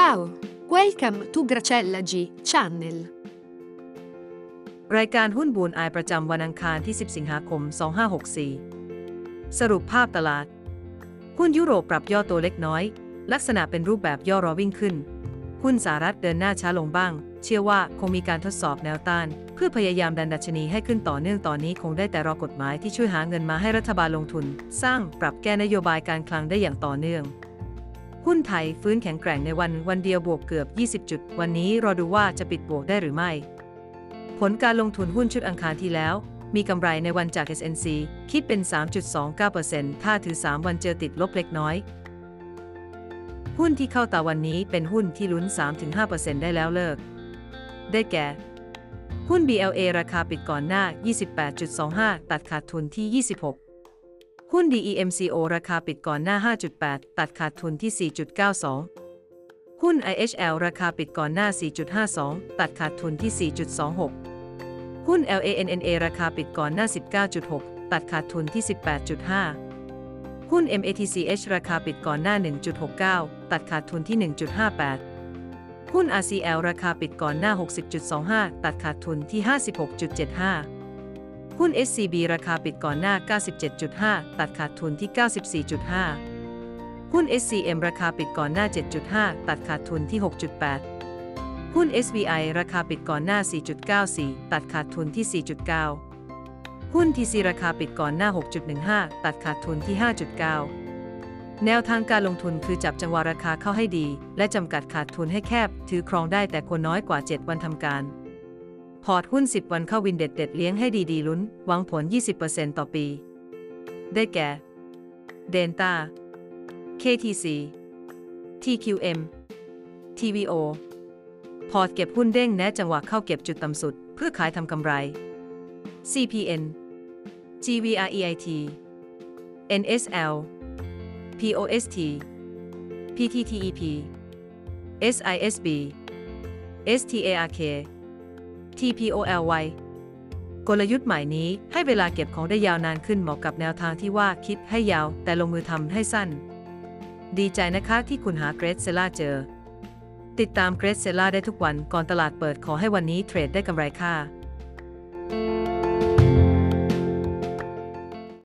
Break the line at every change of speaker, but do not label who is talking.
Ciao, welcome to Gracella G Channel.
รายการหุ้นบูนอายประจำวันอังคารที่ 10 สิงหาคม 2564 สรุปภาพตลาด หุ้นยุโรปปรับย่อตัวเล็กน้อย ลักษณะเป็นรูปแบบย่อรอวิ่งขึ้น หุ้นสหรัฐเดินหน้าช้าลงบ้าง เชื่อว่าคงมีการทดสอบแนวต้าน เพื่อพยายามดันดัชนีให้ขึ้นต่อเนื่องตอนนี้คงได้แต่รอกฎหมายที่ช่วยหาเงินมาให้รัฐบาลลงทุน สร้างปรับแก้นโยบายการคลังได้อย่างต่อเนื่อง หุ้นไทยฟื้นแข็งแกร่งในวันวันเดียวบวกเกือบ 20 จุด วันนี้รอดูว่าจะปิดบวกได้หรือไม่ ผลการลงทุนหุ้นชุดอังคารที่แล้ว มีกำไรในวันจาก SNC คิดเป็น 3.29%ถ้าถือ 3 วันเจอติดลบเล็กน้อย หุ้นที่เข้าตาวันนี้เป็นหุ้นที่ลุ้น 3-5%ได้แล้วเลิก ได้แก่ หุ้น BLA ราคาปิดก่อนหน้า 28.25 ตัดขาดทุนที่ 26 หุ้น DEMCO ราคาปิดก่อนหน้า 5.8 ตัดขาดทุนที่ 4.92 หุ้น IHL ราคาปิดก่อนหน้า 4.52 ตัดขาดทุนที่ 4.26 หุ้น LANNA ราคาปิดก่อนหน้า 19.6 ตัดขาดทุนที่ 18.5 หุ้น MATCH ราคาปิดก่อนหน้า 1.69 ตัดขาดทุนที่ 1.58 หุ้น RCL ราคาปิดก่อนหน้า 60.25 ตัดขาดทุนที่ 56.75 หุ้น SCB ราคาปิดก่อนหน้า 97.5 ตัดขาดทุนที่ 94.5 หุ้น SCM ราคาปิดก่อนหน้า 7.5 ตัดขาดทุนที่ 6.8 หุ้น SBI ราคาปิดก่อนหน้า 4.94 ตัดขาดทุนที่ 4.9 หุ้น TC ราคาปิดก่อนหน้า 6.15 ตัดขาดทุนที่ 5.9 แนวทางการลงทุนคือจับจังหวะราคาเข้าให้ดี และจำกัดขาดทุนให้แคบ ถือครองได้แต่ควรน้อยกว่า 7 วันทำการ พอร์ตหุ้น 10 วันเข้าวินเด็ดเด็ดเลี้ยงให้ดีๆลุ้น หวังผล 20%ต่อปี ได้แก่ DELTA KTC TQM TVO พอร์ตเก็บหุ้นเด้งแนะจังหวะเข้าเก็บจุดต่ำสุด เพื่อขายทำกำไร CPN GVREIT NSL POST PTTEP SISB STARK TPOLY กลยุทธ์ใหม่นี้ให้เวลาเก็บของได้ยาวนานขึ้นเหมาะกับแนวทางที่ว่าคิดให้ยาวแต่ลงมือทำให้สั้น ดีใจนะคะที่คุณหาเกรดเซล่าเจอ ติดตามเกรดเซล่าได้ทุกวันก่อนตลาดเปิดขอให้วันนี้เทรดได้กำไรค่ะ